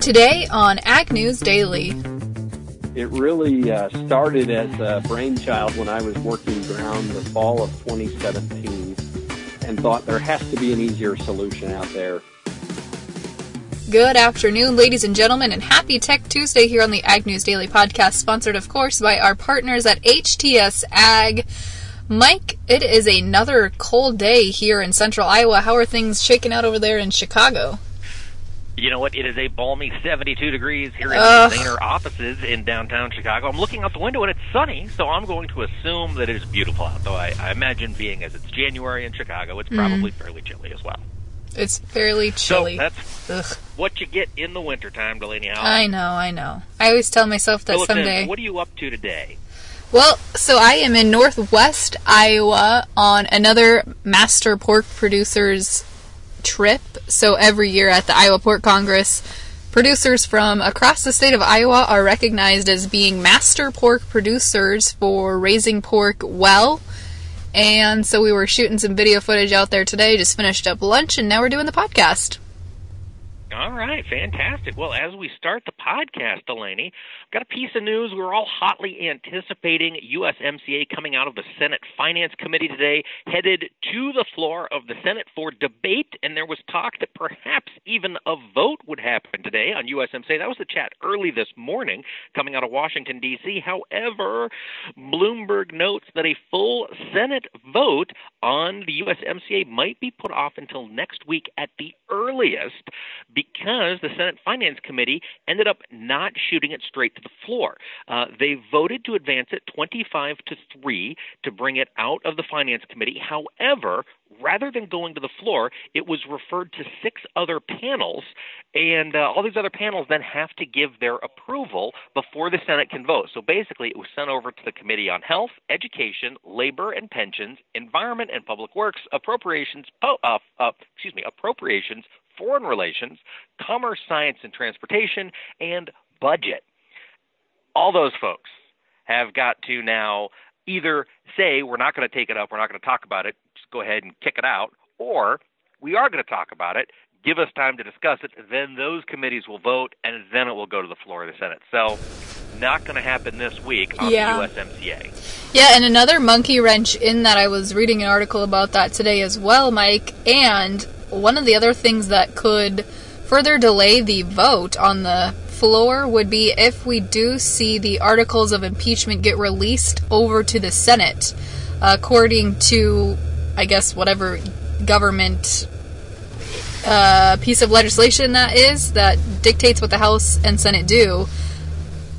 Today on Ag News Daily. It really uh, started as a brainchild when I was working ground the fall of 2017 and thought there has to be an easier solution out there. Good afternoon, ladies and gentlemen, and happy Tech Tuesday here on the Ag News Daily podcast, sponsored, of course, by our partners at HTS Ag. Mike, it is another cold day here in central Iowa. How are things shaking out over there in Chicago? You know what? It is a balmy 72 degrees here in the Zaner offices in downtown Chicago. I'm looking out the window and it's sunny, so I'm going to assume that it is beautiful out. Though I, I imagine, being as it's January in Chicago, it's probably mm-hmm. fairly chilly as well. It's fairly chilly. So that's Ugh. what you get in the wintertime, Delaney. I know, I know. I always tell myself that someday. What are you up to today? Well, so I am in northwest Iowa on another master pork producers trip. So every year at the Iowa Pork Congress, producers from across the state of Iowa are recognized as being master pork producers for raising pork well. And so we were shooting some video footage out there today, just finished up lunch, and now we're doing the podcast. All right, fantastic. Well, as we start the podcast, Delaney, got a piece of news. We're all hotly anticipating USMCA coming out of the Senate Finance Committee today, headed to the floor of the Senate for debate. And there was talk that perhaps even a vote would happen today on USMCA. That was the chat early this morning coming out of Washington, D.C. However, Bloomberg notes that a full Senate vote on the USMCA might be put off until next week at the earliest because the Senate Finance Committee ended up not shooting it straight to the floor. Uh, they voted to advance it 25 to 3 to bring it out of the Finance Committee. However, rather than going to the floor, it was referred to six other panels, and uh, all these other panels then have to give their approval before the Senate can vote. So basically, it was sent over to the Committee on Health, Education, Labor and Pensions, Environment and Public Works, Appropriations, po- uh, uh, excuse me, Appropriations, Foreign Relations, Commerce, Science and Transportation, and Budget. All those folks have got to now either say, we're not going to take it up, we're not going to talk about it, just go ahead and kick it out, or we are going to talk about it, give us time to discuss it, then those committees will vote, and then it will go to the floor of the Senate. So, not going to happen this week on yeah. the USMCA. Yeah, and another monkey wrench in that I was reading an article about that today as well, Mike, and one of the other things that could further delay the vote on the floor would be if we do see the articles of impeachment get released over to the Senate, according to, I guess, whatever government uh, piece of legislation that is that dictates what the House and Senate do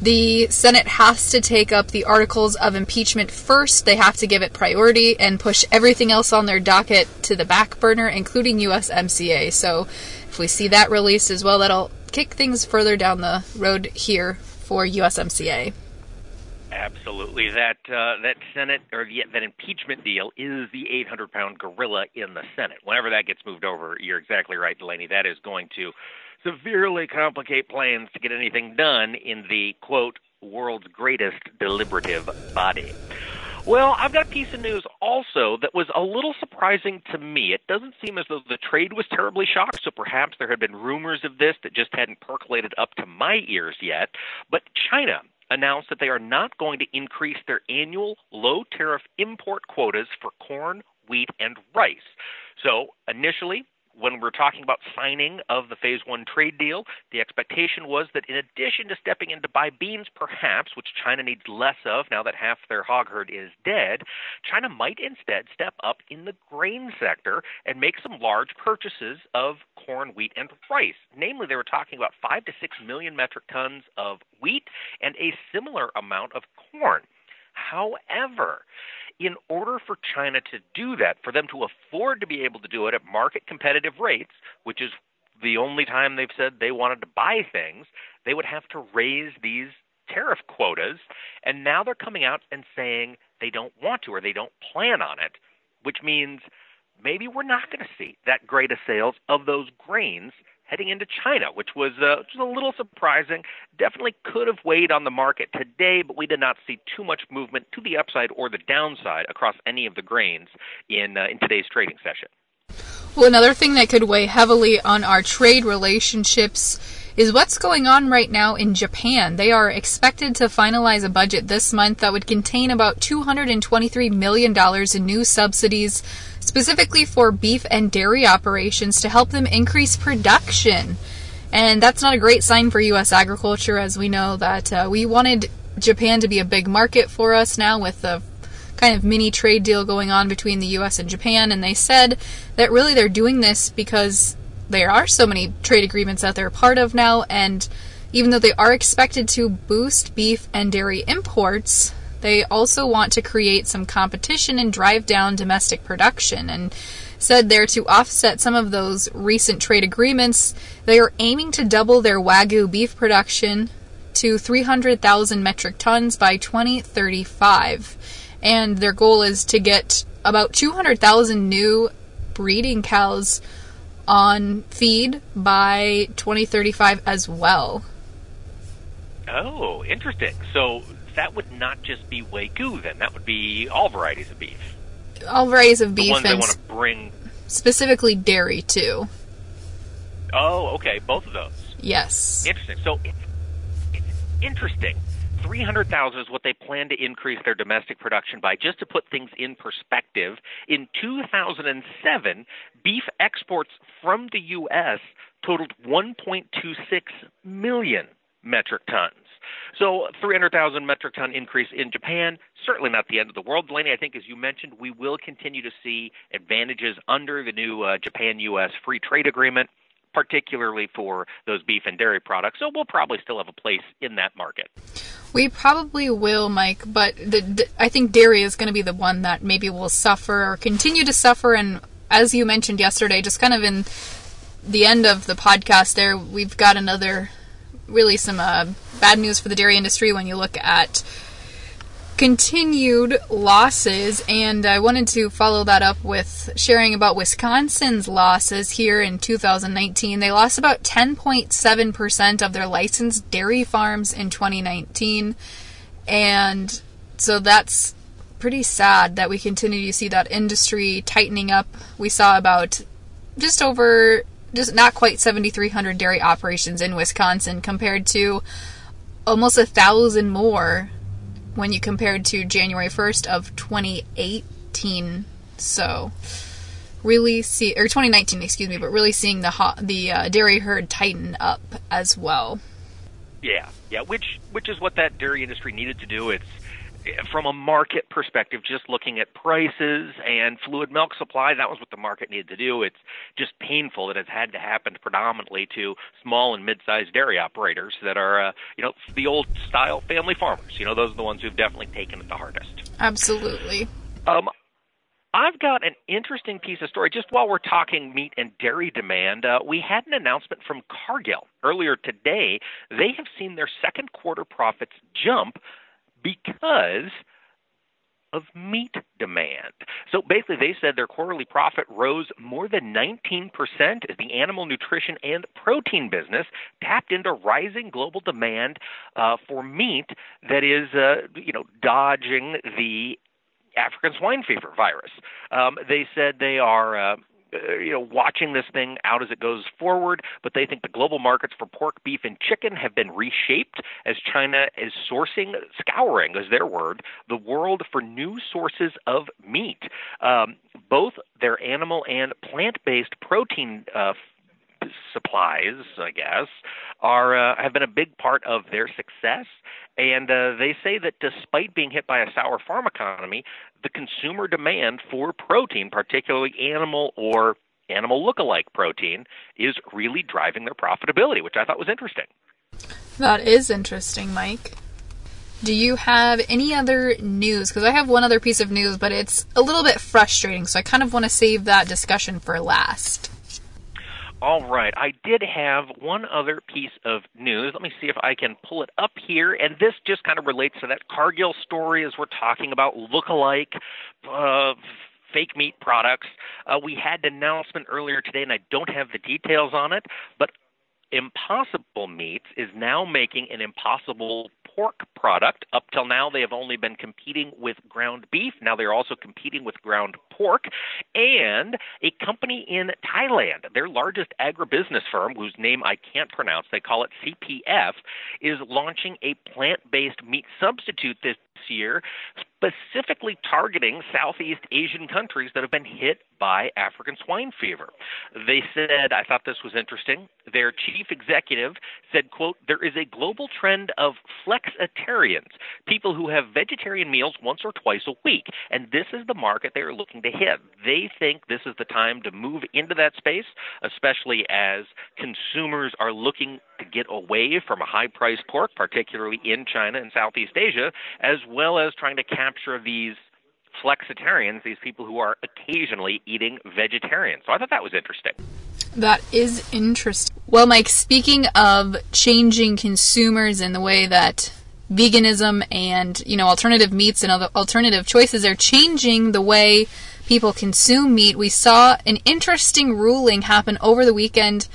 the Senate has to take up the articles of impeachment first. They have to give it priority and push everything else on their docket to the back burner, including USMCA. So if we see that released as well, that'll kick things further down the road here for USMCA. Absolutely, that uh, that Senate or that impeachment deal is the 800 pound gorilla in the Senate. Whenever that gets moved over, you're exactly right, Delaney. That is going to severely complicate plans to get anything done in the quote world's greatest deliberative body. Well, I've got a piece of news also that was a little surprising to me. It doesn't seem as though the trade was terribly shocked, so perhaps there had been rumors of this that just hadn't percolated up to my ears yet. But China announced that they are not going to increase their annual low tariff import quotas for corn, wheat, and rice. So initially, when we're talking about signing of the phase one trade deal, the expectation was that in addition to stepping in to buy beans, perhaps, which China needs less of now that half their hog herd is dead, China might instead step up in the grain sector and make some large purchases of corn, wheat, and rice. Namely, they were talking about five to six million metric tons of wheat and a similar amount of corn. However, in order for China to do that, for them to afford to be able to do it at market competitive rates, which is the only time they've said they wanted to buy things, they would have to raise these tariff quotas. And now they're coming out and saying they don't want to or they don't plan on it, which means maybe we're not going to see that great of sales of those grains heading into China, which was, uh, which was a little surprising. Definitely could have weighed on the market today, but we did not see too much movement to the upside or the downside across any of the grains in uh, in today's trading session. Well, another thing that could weigh heavily on our trade relationships is what's going on right now in Japan. They are expected to finalize a budget this month that would contain about $223 million in new subsidies, specifically for beef and dairy operations to help them increase production. And that's not a great sign for U.S. agriculture, as we know that uh, we wanted Japan to be a big market for us now with the kind of mini trade deal going on between the US and Japan. And they said that really they're doing this because there are so many trade agreements that they're part of now. And even though they are expected to boost beef and dairy imports, they also want to create some competition and drive down domestic production. And said there to offset some of those recent trade agreements, they are aiming to double their Wagyu beef production to 300,000 metric tons by 2035. And their goal is to get about 200,000 new breeding cows on feed by 2035 as well. Oh, interesting. So that would not just be Wagyu then. That would be all varieties of beef. All varieties of beef. The ones they want to bring. Specifically dairy, too. Oh, okay. Both of those. Yes. Interesting. So interesting. 300,000 is what they plan to increase their domestic production by. Just to put things in perspective, in 2007, beef exports from the U.S. totaled 1.26 million metric tons. So, 300,000 metric ton increase in Japan, certainly not the end of the world. Delaney, I think, as you mentioned, we will continue to see advantages under the new uh, Japan U.S. free trade agreement particularly for those beef and dairy products. So we'll probably still have a place in that market. We probably will, Mike, but the, the, I think dairy is going to be the one that maybe will suffer or continue to suffer. And as you mentioned yesterday, just kind of in the end of the podcast, there we've got another really some uh, bad news for the dairy industry when you look at continued losses, and I wanted to follow that up with sharing about Wisconsin's losses here in 2019. They lost about 10.7% of their licensed dairy farms in 2019, and so that's pretty sad that we continue to see that industry tightening up. We saw about just over, just not quite 7,300 dairy operations in Wisconsin compared to almost a thousand more when you compared to January 1st of 2018. So, really see or 2019, excuse me, but really seeing the hot, the uh, dairy herd tighten up as well. Yeah, yeah, which which is what that dairy industry needed to do. It's from a market perspective, just looking at prices and fluid milk supply, that was what the market needed to do. It's just painful that it's had to happen predominantly to small and mid-sized dairy operators that are, uh, you know, the old style family farmers. You know, those are the ones who've definitely taken it the hardest. Absolutely. Um, I've got an interesting piece of story. Just while we're talking meat and dairy demand, uh, we had an announcement from Cargill earlier today. They have seen their second quarter profits jump because of meat demand. So basically, they said their quarterly profit rose more than 19% as the animal nutrition and protein business tapped into rising global demand uh, for meat that is, uh, you know, dodging the African swine fever virus. Um, they said they are. Uh, you know, watching this thing out as it goes forward, but they think the global markets for pork, beef, and chicken have been reshaped as China is sourcing, scouring is their word, the world for new sources of meat. Um, both their animal and plant-based protein uh, supplies, I guess, are uh, have been a big part of their success. And uh, they say that despite being hit by a sour farm economy, the consumer demand for protein, particularly animal or animal look-alike protein, is really driving their profitability, which I thought was interesting. That is interesting, Mike. Do you have any other news? Because I have one other piece of news, but it's a little bit frustrating, so I kind of want to save that discussion for last. All right. I did have one other piece of news. Let me see if I can pull it up here. And this just kind of relates to that Cargill story as we're talking about look-alike uh, fake meat products. Uh, we had an announcement earlier today, and I don't have the details on it, but Impossible Meats is now making an Impossible pork product. Up till now, they have only been competing with ground beef. Now they're also competing with ground pork, and a company in Thailand, their largest agribusiness firm, whose name I can't pronounce, they call it CPF, is launching a plant based meat substitute this year, specifically targeting Southeast Asian countries that have been hit by African swine fever. They said, I thought this was interesting. Their chief executive said, quote, there is a global trend of flexitarians, people who have vegetarian meals once or twice a week, and this is the market they are looking to hit. They think this is the time to move into that space, especially as consumers are looking to get away from a high priced pork, particularly in China and Southeast Asia, as well as trying to capture these flexitarians, these people who are occasionally eating vegetarian. So I thought that was interesting. That is interesting. Well, Mike, speaking of changing consumers in the way that veganism and, you know, alternative meats and other alternative choices are changing the way people consume meat, we saw an interesting ruling happen over the weekend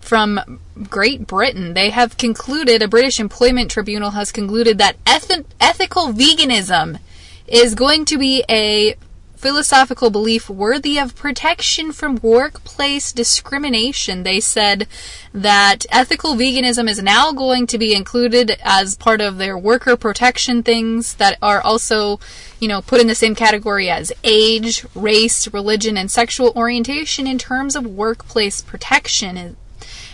from Great Britain. They have concluded, a British employment tribunal has concluded that eth- ethical veganism is going to be a philosophical belief worthy of protection from workplace discrimination. They said that ethical veganism is now going to be included as part of their worker protection things that are also, you know, put in the same category as age, race, religion, and sexual orientation in terms of workplace protection.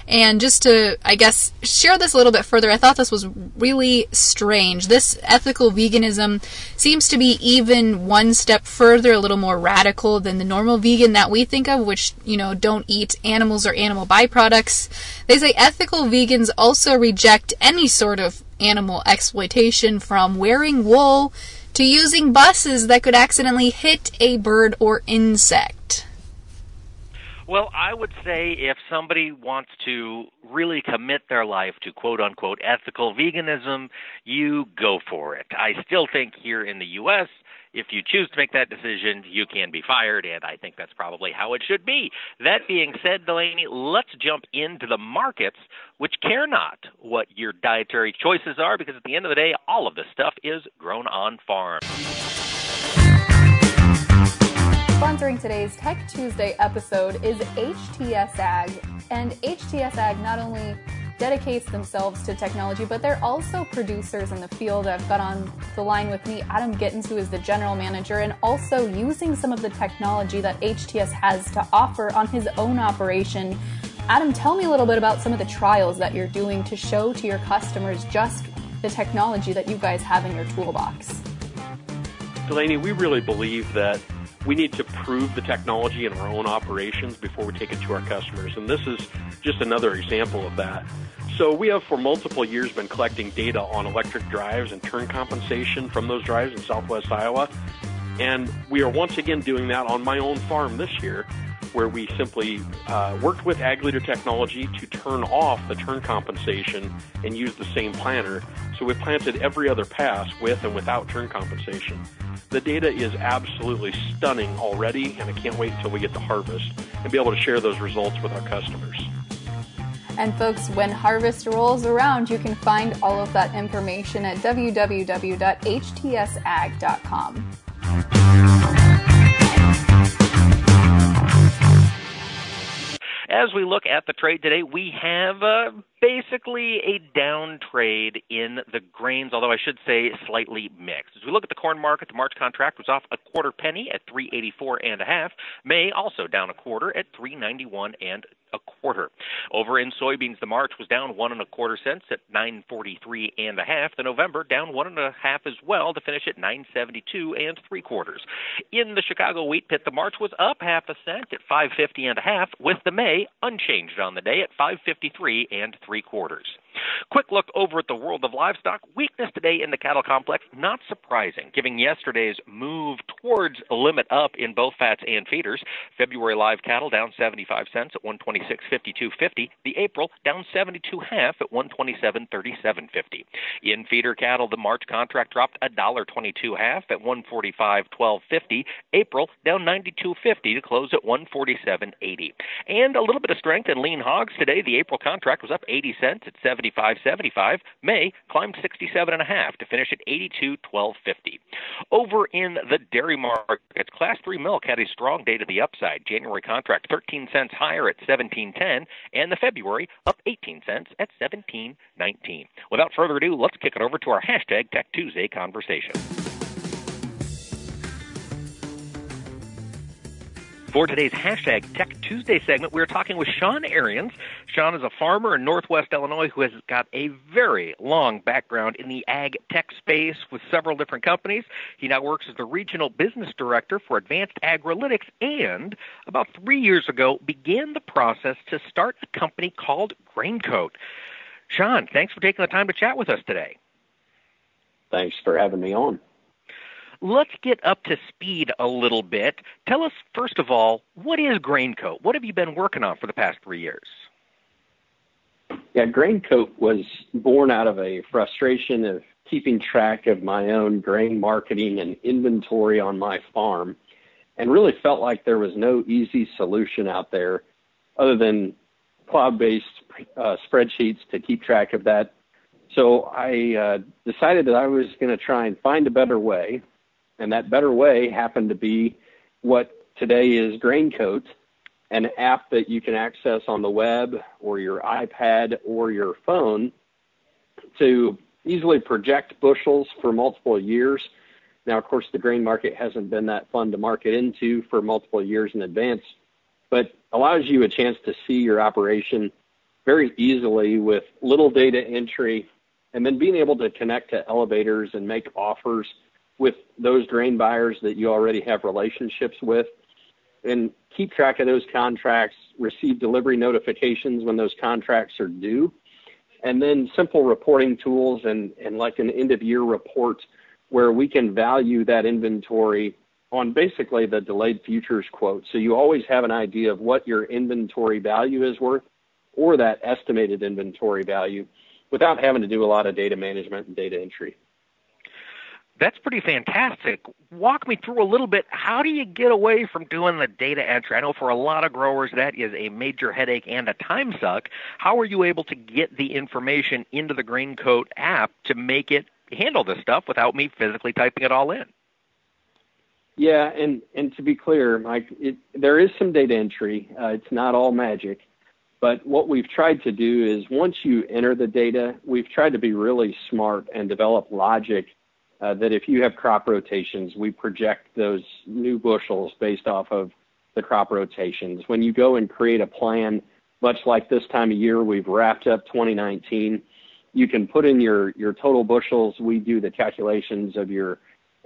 And just to, I guess, share this a little bit further, I thought this was really strange. This ethical veganism seems to be even one step further, a little more radical than the normal vegan that we think of, which, you know, don't eat animals or animal byproducts. They say ethical vegans also reject any sort of animal exploitation from wearing wool to using buses that could accidentally hit a bird or insect. Well, I would say if somebody wants to really commit their life to quote unquote ethical veganism, you go for it. I still think here in the U.S., if you choose to make that decision, you can be fired, and I think that's probably how it should be. That being said, Delaney, let's jump into the markets, which care not what your dietary choices are, because at the end of the day, all of this stuff is grown on farm. Sponsoring today's Tech Tuesday episode is HTSAG. And HTSAG not only dedicates themselves to technology, but they're also producers in the field. I've got on the line with me Adam Gittens, who is the general manager, and also using some of the technology that HTS has to offer on his own operation. Adam, tell me a little bit about some of the trials that you're doing to show to your customers just the technology that you guys have in your toolbox. Delaney, we really believe that we need to prove the technology in our own operations before we take it to our customers. And this is just another example of that. So we have for multiple years been collecting data on electric drives and turn compensation from those drives in southwest Iowa. And we are once again doing that on my own farm this year, where we simply uh, worked with Ag Leader Technology to turn off the turn compensation and use the same planter. So we planted every other pass with and without turn compensation. The data is absolutely stunning already, and I can't wait until we get to harvest and be able to share those results with our customers. And folks, when harvest rolls around, you can find all of that information at www.htsag.com. As we look at the trade today, we have uh, basically a down trade in the grains, although I should say slightly mixed. As we look at the corn market, the March contract was off a quarter penny at 384 and a half. May also down a quarter at 391 and a quarter. Over in soybeans, the March was down one and a quarter cents at 943 and a half. The November down one and a half as well to finish at 972 and three quarters. In the Chicago wheat pit, the March was up half a cent at 550 and a half, with the May unchanged on the day at 553 and three quarters. Quick look over at the world of livestock. Weakness today in the cattle complex, not surprising, given yesterday's move towards a limit up in both fats and feeders. February live cattle down 75 cents at 126.52.50. The April down 72 half at 127.37.50. In feeder cattle, the March contract dropped a dollar 22 half at 145.12.50. April down 92.50 to close at 147.80. And a little bit of strength in lean hogs today. The April contract was up 80 cents at 70. 75.75. May climbed 67.5 to finish at 82.12.50. Over in the dairy markets, Class 3 milk had a strong day to the upside. January contract 13 cents higher at 17.10, and the February up 18 cents at 17.19. Without further ado, let's kick it over to our hashtag Tech Tuesday conversation. For today's hashtag Tech Tuesday segment, we're talking with Sean Arians. Sean is a farmer in Northwest Illinois who has got a very long background in the ag tech space with several different companies. He now works as the regional business director for Advanced Agrilytics and about three years ago began the process to start a company called GrainCoat. Sean, thanks for taking the time to chat with us today. Thanks for having me on let's get up to speed a little bit. Tell us, first of all, what is GrainCoat? What have you been working on for the past three years? Yeah, GrainCoat was born out of a frustration of keeping track of my own grain marketing and inventory on my farm and really felt like there was no easy solution out there other than cloud based uh, spreadsheets to keep track of that. So I uh, decided that I was going to try and find a better way and that better way happened to be what today is GrainCoat, an app that you can access on the web or your iPad or your phone to easily project bushels for multiple years. Now, of course, the grain market hasn't been that fun to market into for multiple years in advance, but allows you a chance to see your operation very easily with little data entry and then being able to connect to elevators and make offers with those grain buyers that you already have relationships with. And keep track of those contracts, receive delivery notifications when those contracts are due, and then simple reporting tools and, and like an end of year report where we can value that inventory on basically the delayed futures quote. So you always have an idea of what your inventory value is worth or that estimated inventory value without having to do a lot of data management and data entry that's pretty fantastic. Walk me through a little bit. How do you get away from doing the data entry? I know for a lot of growers that is a major headache and a time suck. How are you able to get the information into the GrainCoat app to make it handle this stuff without me physically typing it all in? Yeah, and and to be clear, Mike, it, there is some data entry. Uh, it's not all magic, but what we've tried to do is once you enter the data, we've tried to be really smart and develop logic that if you have crop rotations, we project those new bushels based off of the crop rotations. When you go and create a plan, much like this time of year, we've wrapped up 2019. You can put in your, your total bushels. We do the calculations of your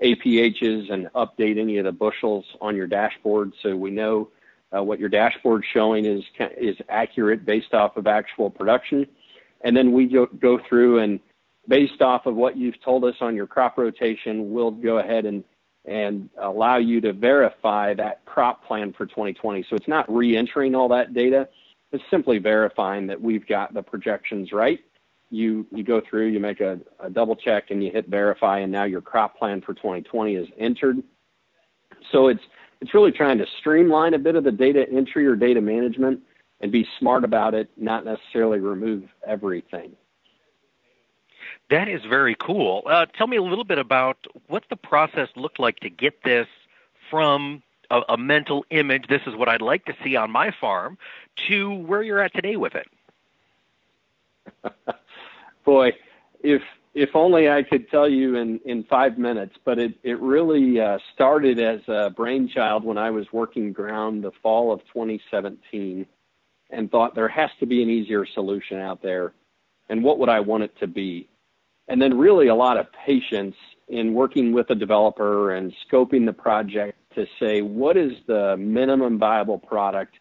APHs and update any of the bushels on your dashboard so we know uh, what your dashboard showing is is accurate based off of actual production. And then we go, go through and based off of what you've told us on your crop rotation, we'll go ahead and and allow you to verify that crop plan for 2020. So it's not re-entering all that data; it's simply verifying that we've got the projections right. You you go through, you make a, a double check, and you hit verify, and now your crop plan for 2020 is entered. So it's it's really trying to streamline a bit of the data entry or data management and be smart about it, not necessarily remove everything. That is very cool. Uh, tell me a little bit about what the process looked like to get this from a, a mental image, this is what I'd like to see on my farm, to where you're at today with it. Boy, if if only I could tell you in, in five minutes, but it, it really uh, started as a brainchild when I was working ground the fall of 2017 and thought there has to be an easier solution out there. And what would I want it to be? And then really a lot of patience in working with a developer and scoping the project to say what is the minimum viable product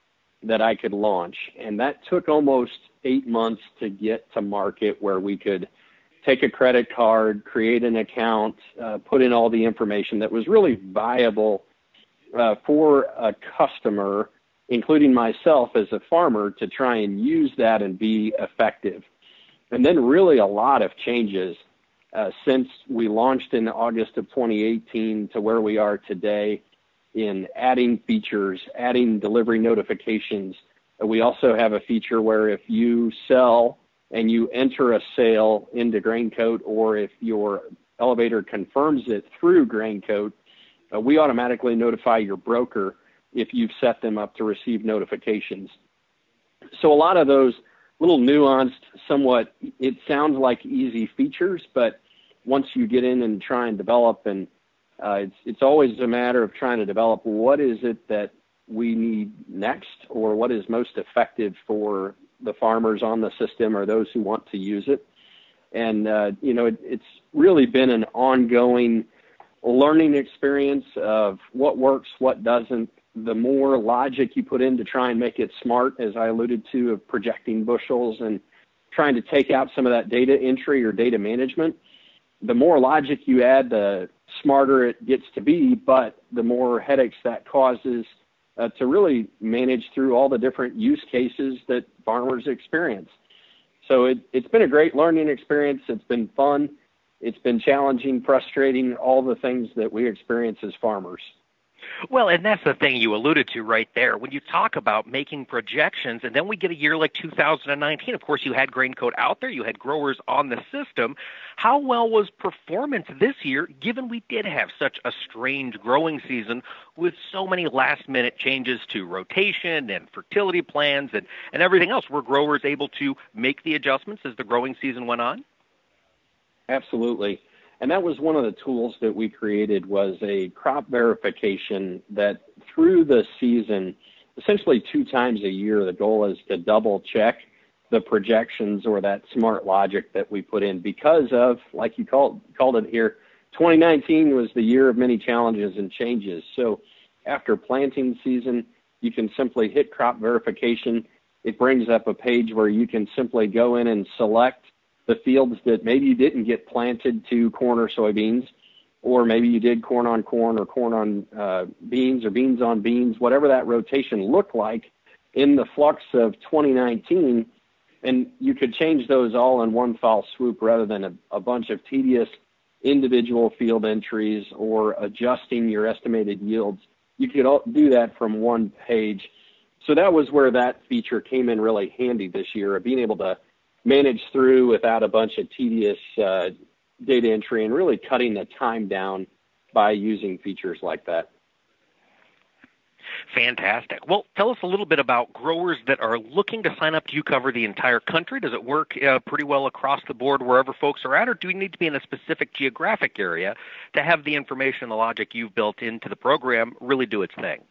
that I could launch. And that took almost eight months to get to market where we could take a credit card, create an account, uh, put in all the information that was really viable uh, for a customer, including myself as a farmer, to try and use that and be effective and then really a lot of changes uh, since we launched in August of 2018 to where we are today in adding features, adding delivery notifications. We also have a feature where if you sell and you enter a sale into GrainCoat, or if your elevator confirms it through GrainCoat, uh, we automatically notify your broker if you've set them up to receive notifications. So a lot of those little nuanced, somewhat, it sounds like easy features, but once you get in and try and develop, and uh, it's it's always a matter of trying to develop what is it that we need next, or what is most effective for the farmers on the system or those who want to use it. And uh, you know, it, it's really been an ongoing learning experience of what works, what doesn't. The more logic you put in to try and make it smart, as I alluded to, of projecting bushels and trying to take out some of that data entry or data management, the more logic you add, the smarter it gets to be, but the more headaches that causes uh, to really manage through all the different use cases that farmers experience. So it, it's been a great learning experience. It's been fun. It's been challenging, frustrating, all the things that we experience as farmers. Well, and that's the thing you alluded to right there. When you talk about making projections, and then we get a year like 2019, of course, you had GrainCoat out there, you had growers on the system. How well was performance this year, given we did have such a strange growing season with so many last minute changes to rotation and fertility plans and, and everything else? Were growers able to make the adjustments as the growing season went on? Absolutely and that was one of the tools that we created was a crop verification that through the season essentially two times a year the goal is to double check the projections or that smart logic that we put in because of like you called called it here 2019 was the year of many challenges and changes. So after planting season you can simply hit crop verification. It brings up a page where you can simply go in and select the fields that maybe you didn't get planted to corn or soybeans, or maybe you did corn on corn or corn on uh, beans or beans on beans, whatever that rotation looked like in the flux of 2019. And you could change those all in one foul swoop rather than a, a bunch of tedious individual field entries or adjusting your estimated yields. You could all do that from one page. So that was where that feature came in really handy this year of being able to manage through without a bunch of tedious uh, data entry and really cutting the time down by using features like that. Fantastic. Well, tell us a little bit about growers that are looking to sign up. Do you cover the entire country? Does it work uh, pretty well across the board wherever folks are at, or do you need to be in a specific geographic area to have the information and the logic you've built into the program really do its thing?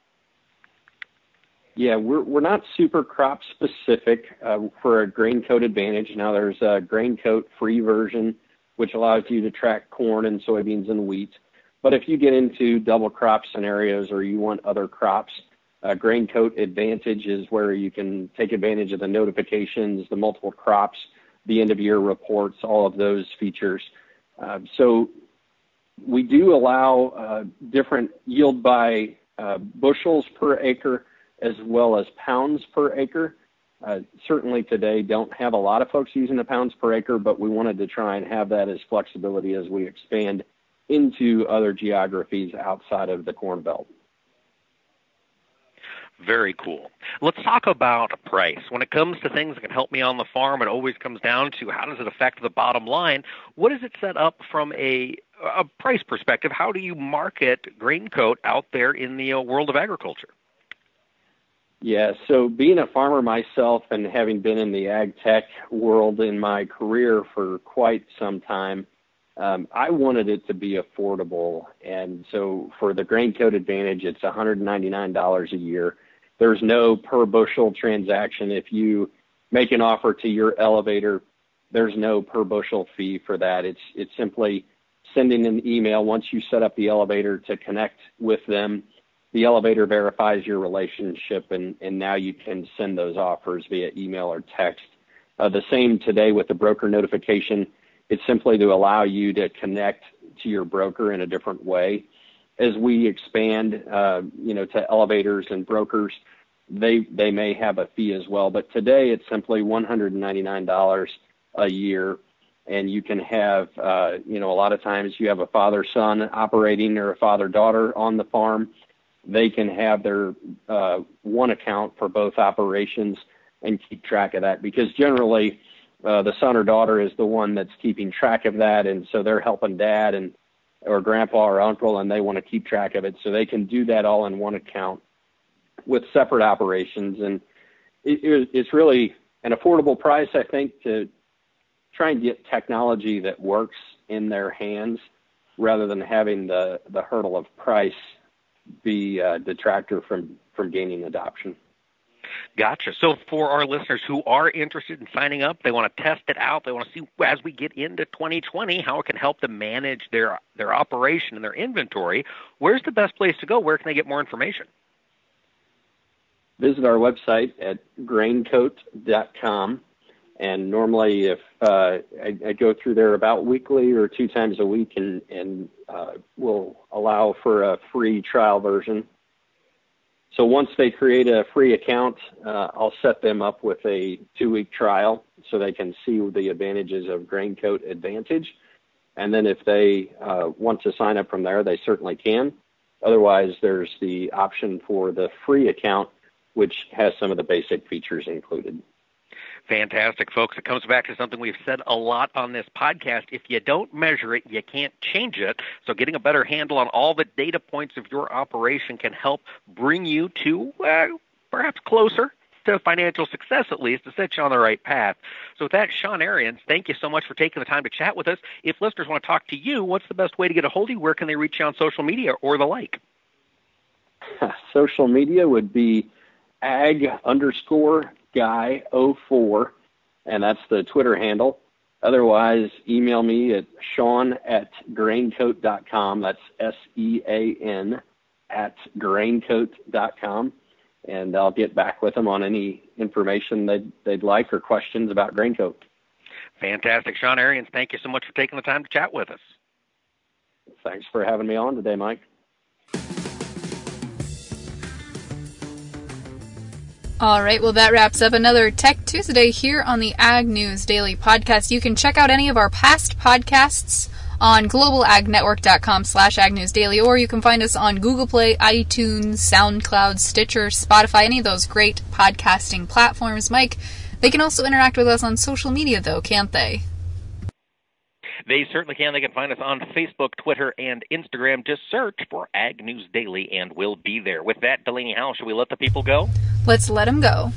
Yeah, we're we're not super crop specific uh, for a GrainCoat advantage. Now there's a GrainCoat free version which allows you to track corn and soybeans and wheat. But if you get into double crop scenarios or you want other crops, uh, GrainCoat Advantage is where you can take advantage of the notifications, the multiple crops, the end of year reports, all of those features. Uh, so we do allow uh, different yield by uh, bushels per acre as well as pounds per acre. Uh, certainly today don't have a lot of folks using the pounds per acre, but we wanted to try and have that as flexibility as we expand into other geographies outside of the Corn Belt. Very cool. Let's talk about price. When it comes to things that can help me on the farm, it always comes down to how does it affect the bottom line? What is it set up from a, a price perspective? How do you market grain GrainCoat out there in the uh, world of agriculture? Yeah, so being a farmer myself and having been in the ag tech world in my career for quite some time, um, I wanted it to be affordable. And so for the GrainCoat Advantage, it's $199 a year. There's no per bushel transaction. If you make an offer to your elevator, there's no per bushel fee for that. It's it's simply sending an email once you set up the elevator to connect with them the elevator verifies your relationship, and, and now you can send those offers via email or text. Uh, the same today with the broker notification. It's simply to allow you to connect to your broker in a different way. As we expand, uh, you know, to elevators and brokers, they they may have a fee as well. But today it's simply $199 a year, and you can have, uh, you know, a lot of times you have a father son operating or a father daughter on the farm they can have their uh, one account for both operations and keep track of that because generally uh, the son or daughter is the one that's keeping track of that, and so they're helping dad and or grandpa or uncle, and they want to keep track of it, so they can do that all in one account with separate operations, and it, it's really an affordable price, I think, to try and get technology that works in their hands rather than having the the hurdle of price be a detractor from from gaining adoption. Gotcha. So for our listeners who are interested in signing up, they want to test it out. They want to see as we get into 2020 how it can help them manage their their operation and their inventory. Where's the best place to go? Where can they get more information? Visit our website at graincoat.com. And normally, if uh, I, I, go through there about weekly or two times a week, and, and uh, we'll allow for a free trial version so once they create a free account, uh, I'll set them up with a two-week trial so they can see the advantages of GrainCoat Advantage. And then if they uh, want to sign up from there, they certainly can. Otherwise, there's the option for the free account, which has some of the basic features included. Fantastic, folks. It comes back to something we've said a lot on this podcast. If you don't measure it, you can't change it. So, getting a better handle on all the data points of your operation can help bring you to uh, perhaps closer to financial success, at least, to set you on the right path. So, with that, Sean Arians, thank you so much for taking the time to chat with us. If listeners want to talk to you, what's the best way to get a hold of you? Where can they reach you on social media or the like? social media would be ag underscore guy 04 and that's the Twitter handle. Otherwise, email me at sean at graincoat.com. That's S E A N at graincoat.com. And I'll get back with them on any information they'd, they'd like or questions about Graincoat. Fantastic. Sean Arians, thank you so much for taking the time to chat with us. Thanks for having me on today, Mike. All right, well, that wraps up another Tech Tuesday here on the Ag News Daily podcast. You can check out any of our past podcasts on globalagnetwork.com slash agnewsdaily, or you can find us on Google Play, iTunes, SoundCloud, Stitcher, Spotify, any of those great podcasting platforms. Mike, they can also interact with us on social media, though, can't they? They certainly can. They can find us on Facebook, Twitter, and Instagram. Just search for Ag News Daily, and we'll be there. With that, Delaney Howell, should we let the people go? Let's let them go.